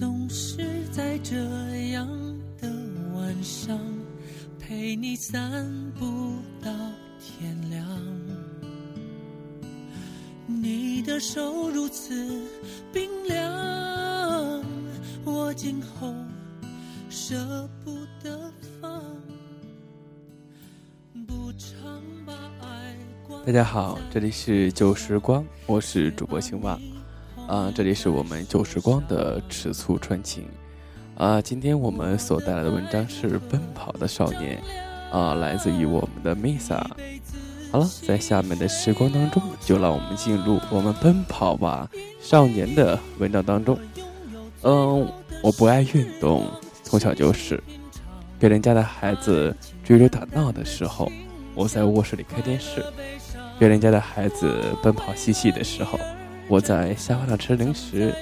总是在这样的晚上陪你散步到天亮。你的手如此冰凉，我今后舍不得放。不常把爱大家好，这里是旧时光，我是主播青蛙，啊，这里是我们旧时光的吃醋传情，啊，今天我们所带来的文章是《奔跑的少年》，啊，来自于我们的 Misa。好了，在下面的时光当中，就让我们进入我们奔跑吧少年的文章当中。嗯，我不爱运动，从小就是别人家的孩子追逐打闹的时候，我在卧室里看电视。别人家的孩子奔跑嬉戏的时候，我在沙发上吃零食。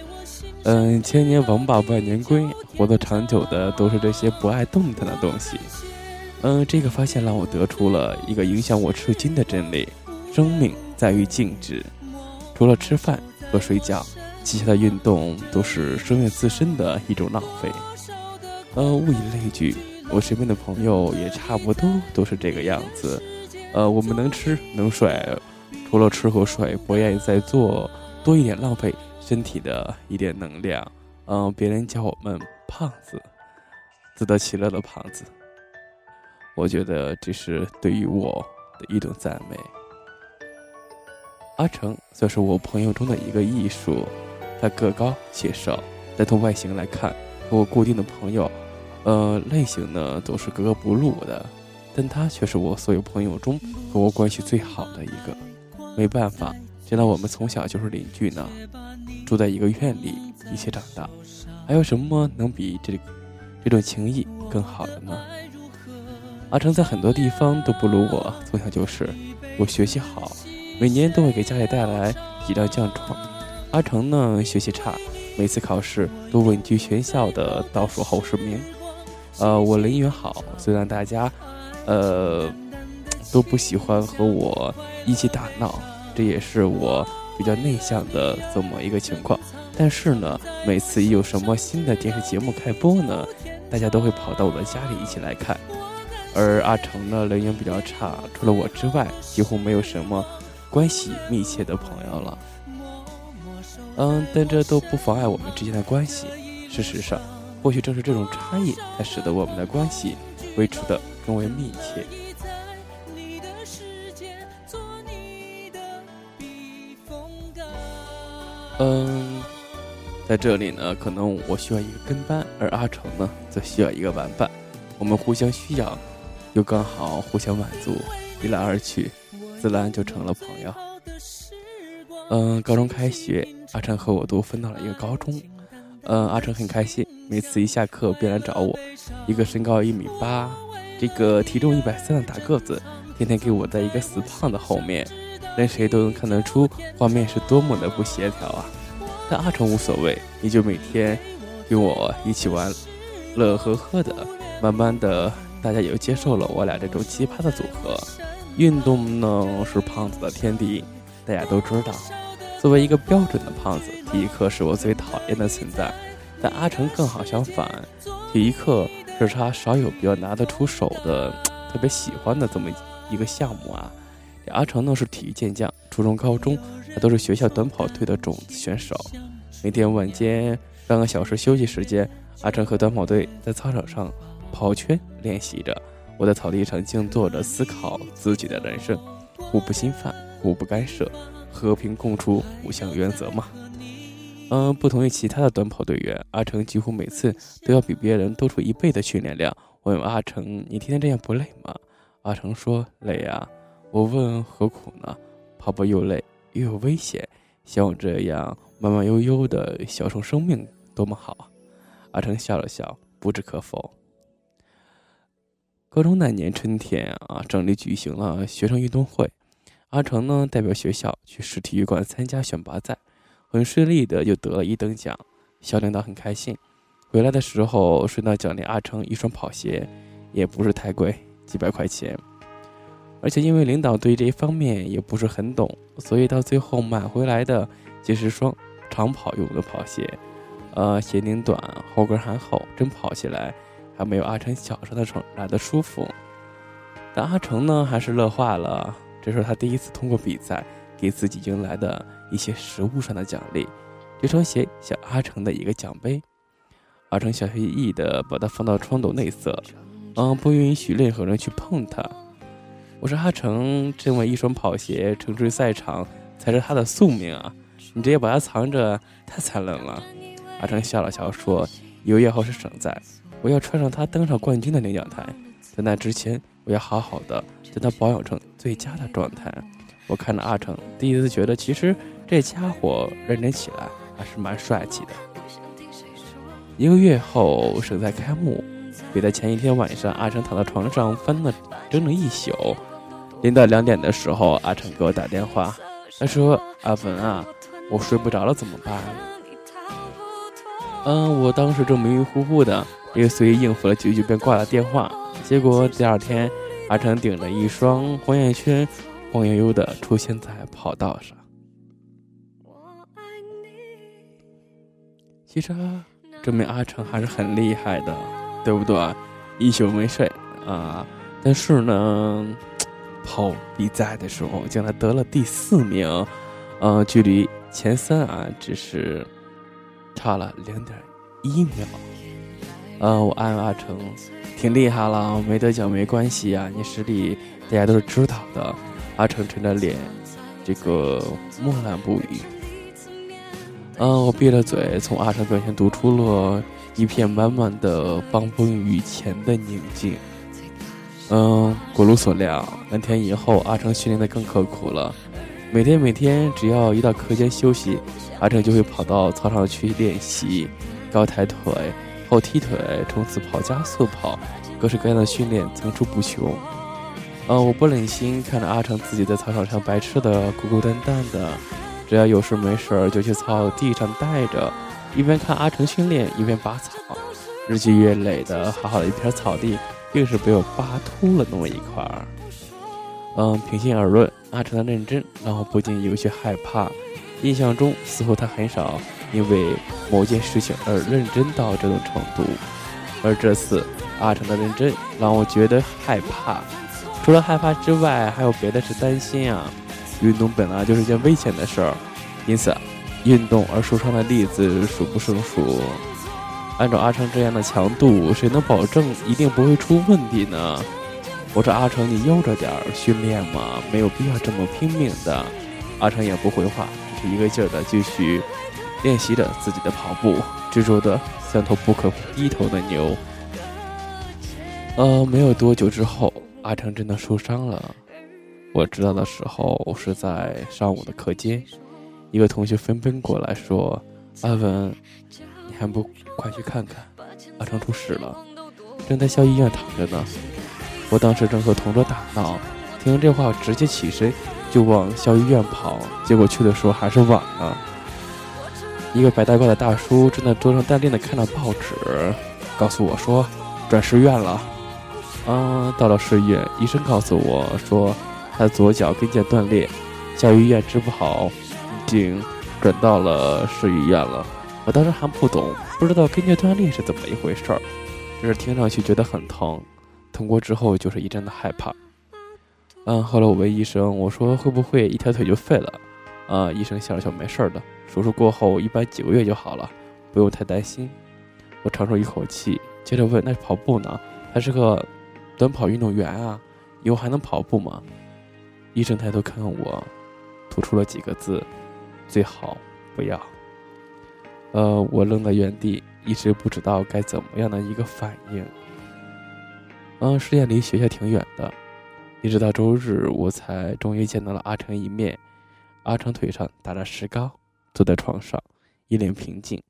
嗯，千年王八万年龟，活得长久的都是这些不爱动弹的东西。嗯，这个发现让我得出了一个影响我至今的真理：生命在于静止。除了吃饭和睡觉，其他的运动都是生命自身的一种浪费。呃，物以类聚，我身边的朋友也差不多都是这个样子。呃，我们能吃能睡，除了吃和睡，不愿意再做多一点浪费身体的一点能量。嗯，别人叫我们胖子，自得其乐的胖子。我觉得这是对于我的一种赞美。阿成算是我朋友中的一个艺术，他个高且瘦，但从外形来看，和我固定的朋友，呃，类型呢都是格格不入的。但他却是我所有朋友中和我关系最好的一个。没办法，见到我们从小就是邻居呢，住在一个院里，一起长大，还有什么能比这这种情谊更好的呢？阿成在很多地方都不如我，从小就是我学习好，每年都会给家里带来几张奖状。阿成呢学习差，每次考试都稳居全校的倒数后十名。呃，我人缘好，虽然大家。呃，都不喜欢和我一起打闹，这也是我比较内向的这么一个情况。但是呢，每次一有什么新的电视节目开播呢，大家都会跑到我的家里一起来看。而阿成呢，人缘比较差，除了我之外，几乎没有什么关系密切的朋友了。嗯，但这都不妨碍我们之间的关系。事实上，或许正是这种差异，才使得我们的关系维持的。更为密切。嗯，在这里呢，可能我需要一个跟班，而阿成呢，则需要一个玩伴。我们互相需要，又刚好互相满足，一来二去，自然就成了朋友。嗯，高中开学，阿成和我都分到了一个高中。嗯，阿成很开心，每次一下课便来找我。一个身高一米八。这个体重一百三的大个子，天天给我在一个死胖子后面，任谁都能看得出画面是多么的不协调啊！但阿成无所谓，你就每天跟我一起玩，乐呵呵的。慢慢的，大家也接受了我俩这种奇葩的组合。运动呢是胖子的天敌，大家都知道。作为一个标准的胖子，体育课是我最讨厌的存在。但阿成更好相反，体育课。是他少有比较拿得出手的，特别喜欢的这么一个项目啊。阿成呢是体育健将，初中、高中他都是学校短跑队的种子选手。每天晚间半个小时休息时间，阿成和短跑队在操场上跑圈练习着。我在草地上静坐着思考自己的人生，互不侵犯，互不干涉，和平共处五项原则嘛。嗯，不同于其他的短跑队员，阿成几乎每次都要比别人多出一倍的训练量。我问阿成：“你天天这样不累吗？”阿成说：“累啊。”我问：“何苦呢？跑步又累又有危险，像我这样慢慢悠悠的享受生命多么好。”阿成笑了笑，不置可否。高中那年春天啊，省里举行了学生运动会，阿成呢代表学校去市体育馆参加选拔赛。很顺利的就得了一等奖，校领导很开心。回来的时候顺道奖励阿成一双跑鞋，也不是太贵，几百块钱。而且因为领导对这一方面也不是很懂，所以到最后买回来的就是双长跑用的跑鞋。呃，鞋龄短，后跟还厚，真跑起来还没有阿成小时候的时候来的舒服。但阿成呢，还是乐坏了。这是他第一次通过比赛给自己迎来的一些实物上的奖励。这双鞋像阿成的一个奖杯。阿成小心翼翼地把它放到窗斗内侧，嗯，不允许任何人去碰它。我说阿成，这么一双跑鞋，乘追赛场才是他的宿命啊！你直接把它藏着，太残忍了。阿成笑了笑说：“有月后是省在，我要穿上它登上冠军的领奖台。在那之前，我要好好的将它保养成最佳的状态。”我看着阿成，第一次觉得其实这家伙认真起来还是蛮帅气的。一个月后，省赛开幕，比赛前一天晚上，阿成躺在床上翻了整整一宿。临到两点的时候，阿成给我打电话，他说：“阿文啊，我睡不着了，怎么办？”嗯，我当时正迷迷糊糊的，也随意应付了几句，便挂了电话。结果第二天，阿成顶着一双黄眼圈，晃悠悠的出现在跑道上。其实，证明阿成还是很厉害的，对不对？一宿没睡啊！但是呢，跑比赛的时候，竟然得了第四名，嗯，距离前三啊，只是。差了零点一秒，呃，我安阿成挺厉害了，没得奖没关系啊，你实力大家都是知道的。阿成沉着脸，这个默然不语。嗯，我闭了嘴，从阿成表情读出了一片满满的暴风雨前的宁静。嗯，果如所料，两天以后，阿成训练的更刻苦了，每天每天只要一到课间休息。阿成就会跑到操场去练习高抬腿、后踢腿、冲刺跑、加速跑，各式各样的训练层出不穷。嗯，我不忍心看着阿成自己在操场上白痴的孤孤单单的，只要有事没事就去草地上待着，一边看阿成训练一边拔草。日积月累的好好的一片草地，硬是被我扒秃了那么一块儿。嗯，平心而论，阿成的认真让我不禁有些害怕。印象中，似乎他很少因为某件事情而认真到这种程度，而这次阿成的认真让我觉得害怕。除了害怕之外，还有别的是担心啊。运动本来就是件危险的事儿，因此运动而受伤的例子数不胜数。按照阿成这样的强度，谁能保证一定不会出问题呢？我说阿成，你悠着点训练嘛，没有必要这么拼命的。阿成也不回话。只是一个劲儿的继续练习着自己的跑步，执着的像头不可低头的牛。呃，没有多久之后，阿成真的受伤了。我知道的时候是在上午的课间，一个同学纷纷过来说：“阿文，你还不快去看看，阿成出事了，正在校医院躺着呢。”我当时正和同桌打闹，听这话直接起身。就往校医院跑，结果去的时候还是晚了。一个白大褂的大叔正在桌上淡定的看着报纸，告诉我说转市院了。啊，到了市医院，医生告诉我说他左脚跟腱断裂，校医院治不好，已经转到了市医院了。我当时还不懂，不知道跟腱断裂是怎么一回事儿，只是听上去觉得很疼，疼过之后就是一阵的害怕。嗯，后来我问医生，我说会不会一条腿就废了？啊，医生笑了笑，没事儿的，手术过后一般几个月就好了，不用太担心。我长出一口气，接着问：那跑步呢？他是个短跑运动员啊，以后还能跑步吗？医生抬头看看我，吐出了几个字：最好不要。呃，我愣在原地，一直不知道该怎么样的一个反应。嗯，实验离学校挺远的。一直到周日，我才终于见到了阿成一面。阿成腿上打着石膏，坐在床上，一脸平静。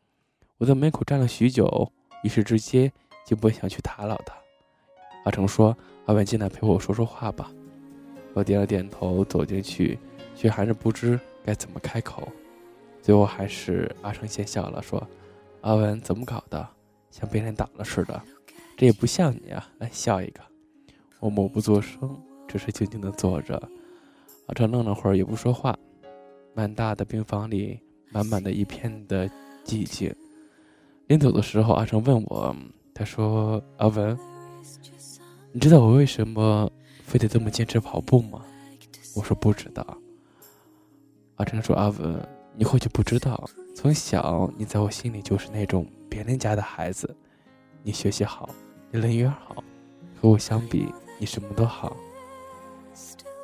我在门口站了许久，一时之间就不想去打扰他。阿成说：“阿文进来陪我说说话吧。”我点了点头，走进去，却还是不知该怎么开口。最后还是阿成先笑了，说：“阿文怎么搞的？像被人打了似的？这也不像你啊！来笑一个。”我默不作声。只是静静的坐着，阿成愣了会儿，也不说话。满大的病房里，满满的一片的寂静。临走的时候，阿成问我，他说：“阿文，你知道我为什么非得这么坚持跑步吗？”我说：“不知道。”阿成说：“阿文，你或许不知道，从小你在我心里就是那种别人家的孩子，你学习好，你人缘好，和我相比，你什么都好。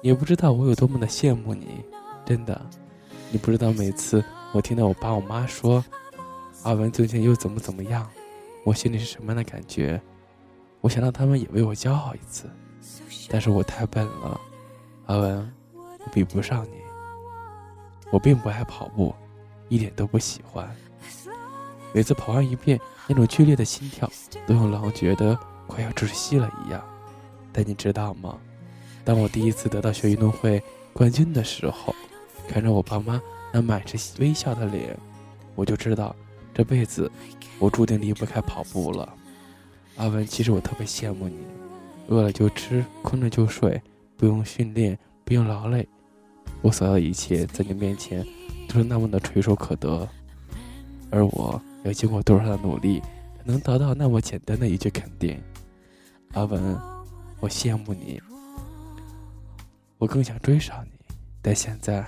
你不知道我有多么的羡慕你，真的，你不知道每次我听到我爸我妈说。”阿文最近又怎么怎么样？我心里是什么样的感觉？我想让他们也为我骄傲一次，但是我太笨了。阿文，我比不上你。我并不爱跑步，一点都不喜欢。每次跑完一遍，那种剧烈的心跳都让我觉得快要窒息了一样。但你知道吗？当我第一次得到学运动会冠军的时候，看着我爸妈那满是微笑的脸，我就知道。这辈子，我注定离不开跑步了。阿文，其实我特别羡慕你，饿了就吃，困了就睡，不用训练，不用劳累，我所要的一切在你面前都是那么的垂手可得。而我要经过多少的努力，才能得到那么简单的一句肯定？阿文，我羡慕你，我更想追上你，但现在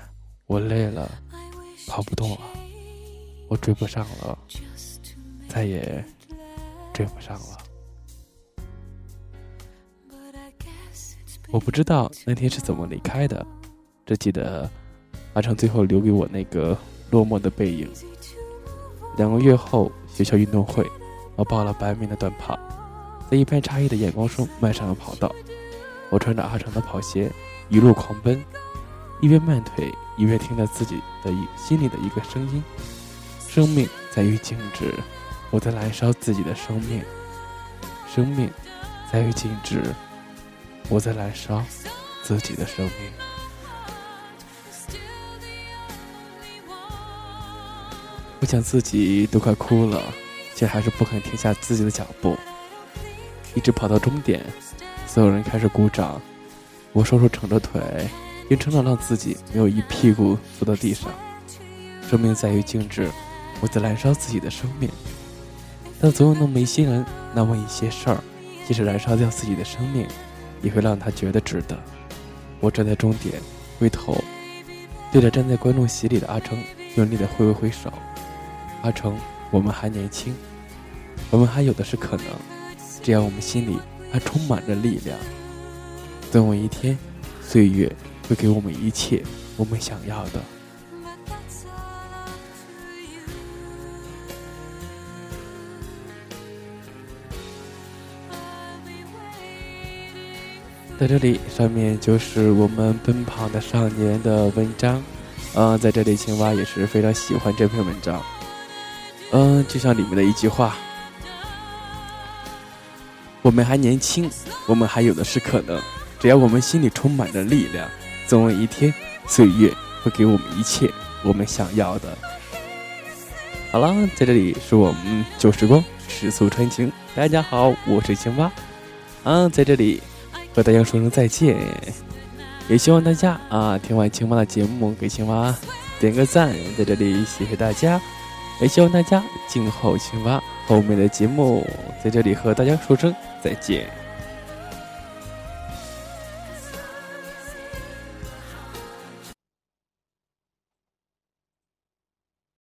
我累了，跑不动了。我追不上了，再也追不上了。我不知道那天是怎么离开的，只记得阿成最后留给我那个落寞的背影。两个月后，学校运动会，我报了百米的短跑，在一片诧异的眼光中迈上了跑道。我穿着阿成的跑鞋，一路狂奔，一边慢腿，一边听着自己的一心里的一个声音。生命在于静止，我在燃烧自己的生命。生命在于静止，我在燃烧自己的生命。我想自己都快哭了，却还是不肯停下自己的脚步，一直跑到终点。所有人开始鼓掌，我双手撑着腿，硬撑着让自己没有一屁股坐到地上。生命在于静止。我在燃烧自己的生命，但总有那么一些人，那么一些事儿，即使燃烧掉自己的生命，也会让他觉得值得。我站在终点，回头对着站在观众席里的阿成用力的挥了挥手。阿成，我们还年轻，我们还有的是可能，只要我们心里还充满着力量，总有一天，岁月会给我们一切我们想要的。在这里，上面就是我们奔跑的少年的文章，嗯，在这里，青蛙也是非常喜欢这篇文章，嗯，就像里面的一句话：“我们还年轻，我们还有的是可能，只要我们心里充满着力量，总有一天，岁月会给我们一切我们想要的。”好了，在这里是我们旧时光，尺素传情，大家好，我是青蛙，嗯，在这里。和大家说声再见，也希望大家啊听完青蛙的节目给青蛙点个赞，在这里谢谢大家，也希望大家静候青蛙后面的节目，在这里和大家说声再见。